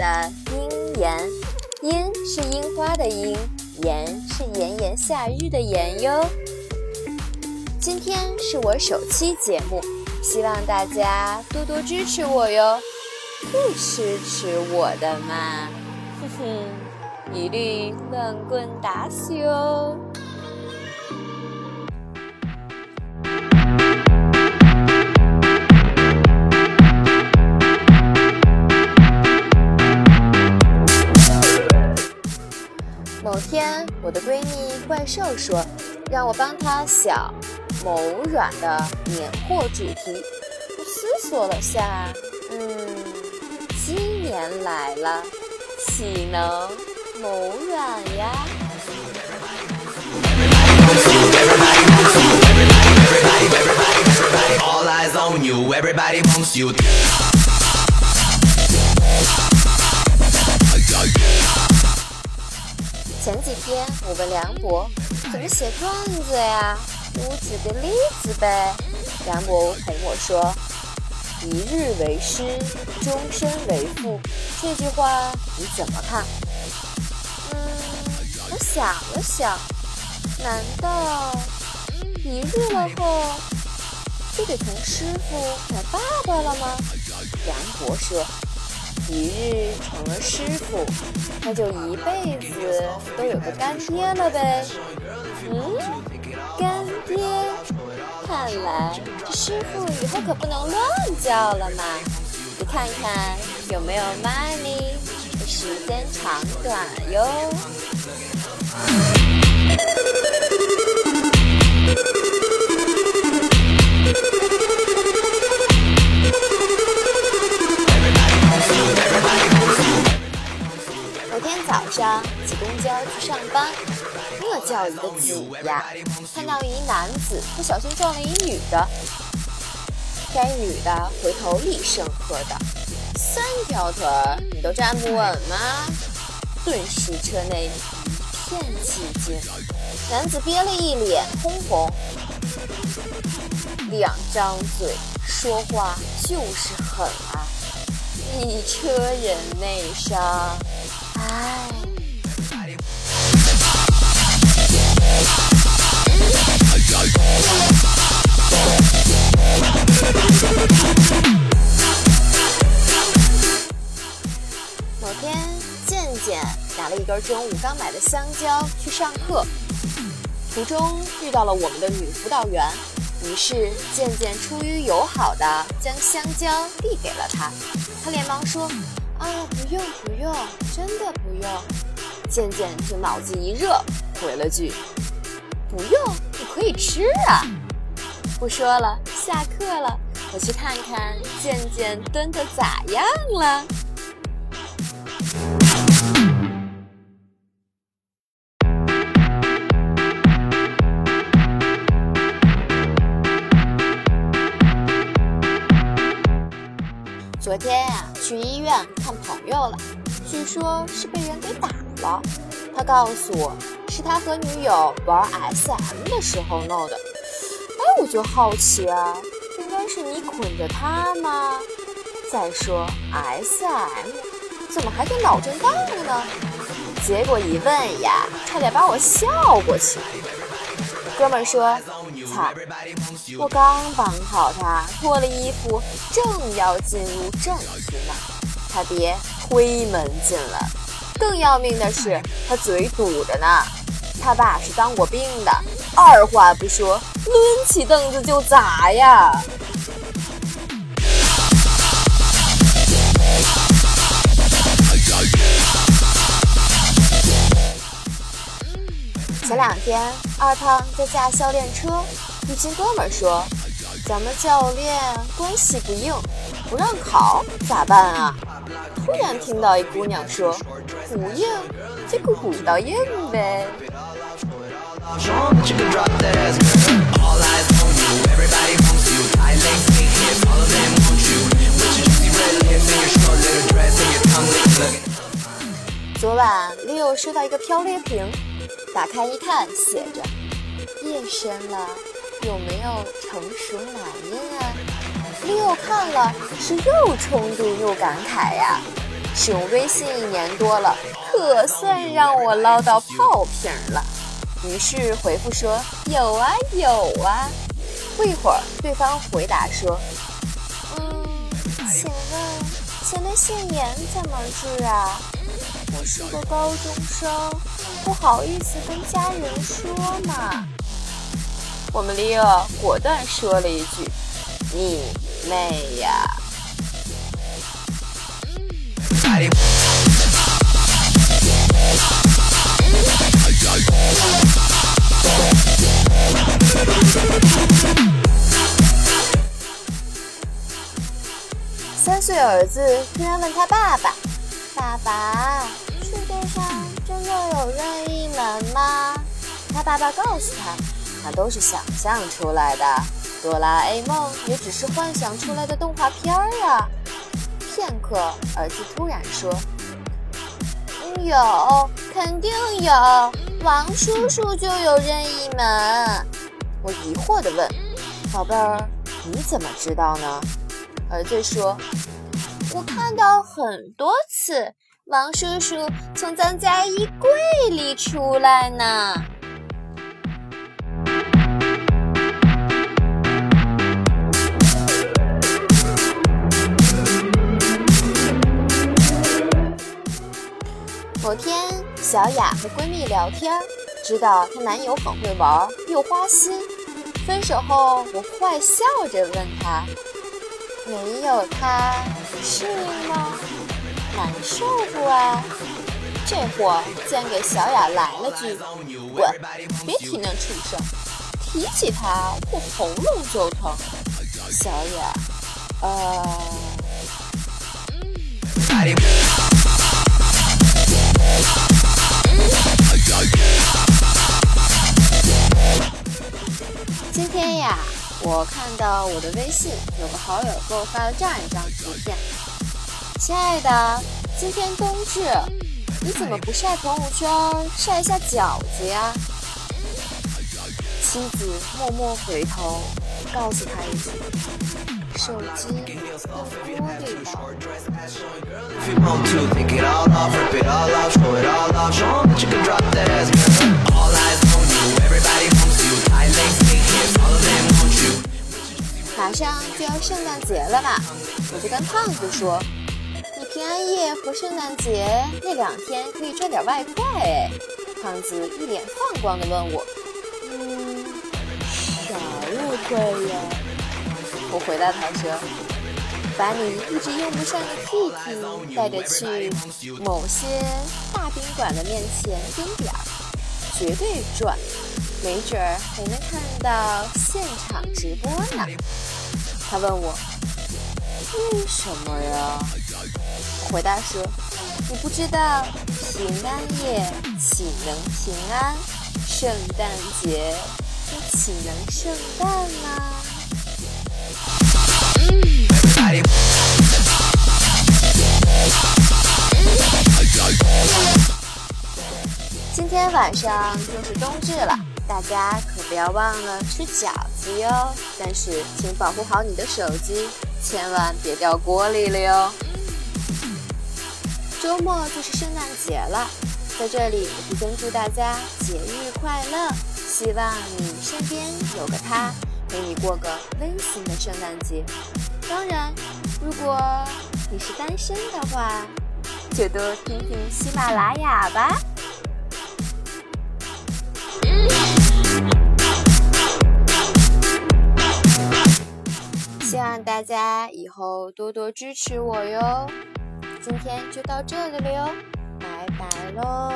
的樱岩，樱是樱花的樱，炎是炎炎夏日的炎哟。今天是我首期节目，希望大家多多支持我哟。不支持我的嘛，哼哼，一律乱棍打死哟。我的闺蜜怪兽说，让我帮她想某软的年货主题。我思索了下，嗯，新年来了，岂能某软呀？前几天我问梁博怎么写段子呀，我举个例子呗。梁博哄我说：“一日为师，终身为父。”这句话你怎么看？嗯，我想了想，难道一日了后就得从师傅改爸爸了吗？梁博说。一日成了师傅，那就一辈子都有个干爹了呗。嗯，干爹，看来这师傅以后可不能乱叫了嘛。你看看有没有 money，时间长短哟。那叫一个挤呀！看到一男子不小心撞了一女的，该女的回头厉声喝道：“三条腿儿你都站不稳吗？”顿时车内一片寂静，男子憋了一脸通红，两张嘴说话就是狠啊！一车人内伤。唉。某天，健健拿了一根中午刚买的香蕉去上课，途中遇到了我们的女辅导员，于是健健出于友好的将香蕉递给了她，她连忙说。啊，不用不用，真的不用。健健就脑子一热，回了句：“，可以吃啊。”不说了，下课了，我去看看健健蹲的咋样了。昨天呀，去医院看朋友了，据说是被人给打了。他告诉我，是他和女友玩 SM 的时候弄的。哎，我就好奇啊，应该是你捆着他吗？再说 SM 怎么还跟脑震荡了呢？结果一问呀，差点把我笑过去。哥们说。惨！我刚绑好他脱了衣服，正要进入正题呢，他爹推门进来。更要命的是，他嘴堵着呢。他爸是当过兵的，二话不说，抡起凳子就砸呀！前两天，二胖在驾校练车，一群哥们说：“咱们教练关系不硬，不让考咋办啊？”突然听到一姑娘说：“不硬，就鼓捣硬呗。”昨晚，Leo 收到一个漂流瓶。打开一看，写着：“夜深了，有没有成熟男人啊？” Leo 看了是又冲动又感慨呀。使使用微信一年多了，可算让我捞到炮瓶了。于是回复说：“有啊有啊。”不一会儿，对方回答说：“嗯，请问前列腺炎怎么治啊？我是个高中生，不好意思跟家人说嘛。”我们 Leo 果断说了一句：“你妹呀！”三岁儿子突然问他爸爸：“爸爸，世界上真的有任意门吗？”他爸爸告诉他：“那都是想象出来的，哆啦 A 梦也只是幻想出来的动画片儿啊。”片刻，儿子突然说：“有，肯定有，王叔叔就有任意门。”我疑惑地问：“宝贝儿，你怎么知道呢？”儿子说：“我看到很多次，王叔叔从咱家衣柜里出来呢。”某天，小雅和闺蜜聊天，知道她男友很会玩，又花心。分手后，我坏笑着问她。没有他，是吗？难受不啊？这货竟然给小雅来了句：“滚，别提那畜生，提起他我喉咙就疼。”小雅，呃。今天呀。我看到我的微信有个好友给我发了这样一张图片：“亲爱的，今天冬至，你怎么不晒朋友圈，晒一下饺子呀？”妻子默默回头，告诉他一句：“手机用玻璃马上就要圣诞节了吧，我就跟胖子说：“你平安夜和圣诞节那两天可以赚点外快。”哎，胖子一脸放光的问我：“嗯，啥外快呀？”我回答他说：“把你一直用不上的屁屁带着去某些大宾馆的面前蹲点儿，绝对赚，没准儿还能看到现场直播呢。”他问我为什么呀？我回答说：“你不知道平安夜岂能平安，圣诞节又岂能圣诞呢？”今天晚上就是冬至了。大家可不要忘了吃饺子哟！但是请保护好你的手机，千万别掉锅里了哟。周末就是圣诞节了，在这里提前祝大家节日快乐！希望你身边有个他，陪你过个温馨的圣诞节。当然，如果你是单身的话，就多听听喜马拉雅吧。希望大家以后多多支持我哟！今天就到这里了哟，拜拜喽！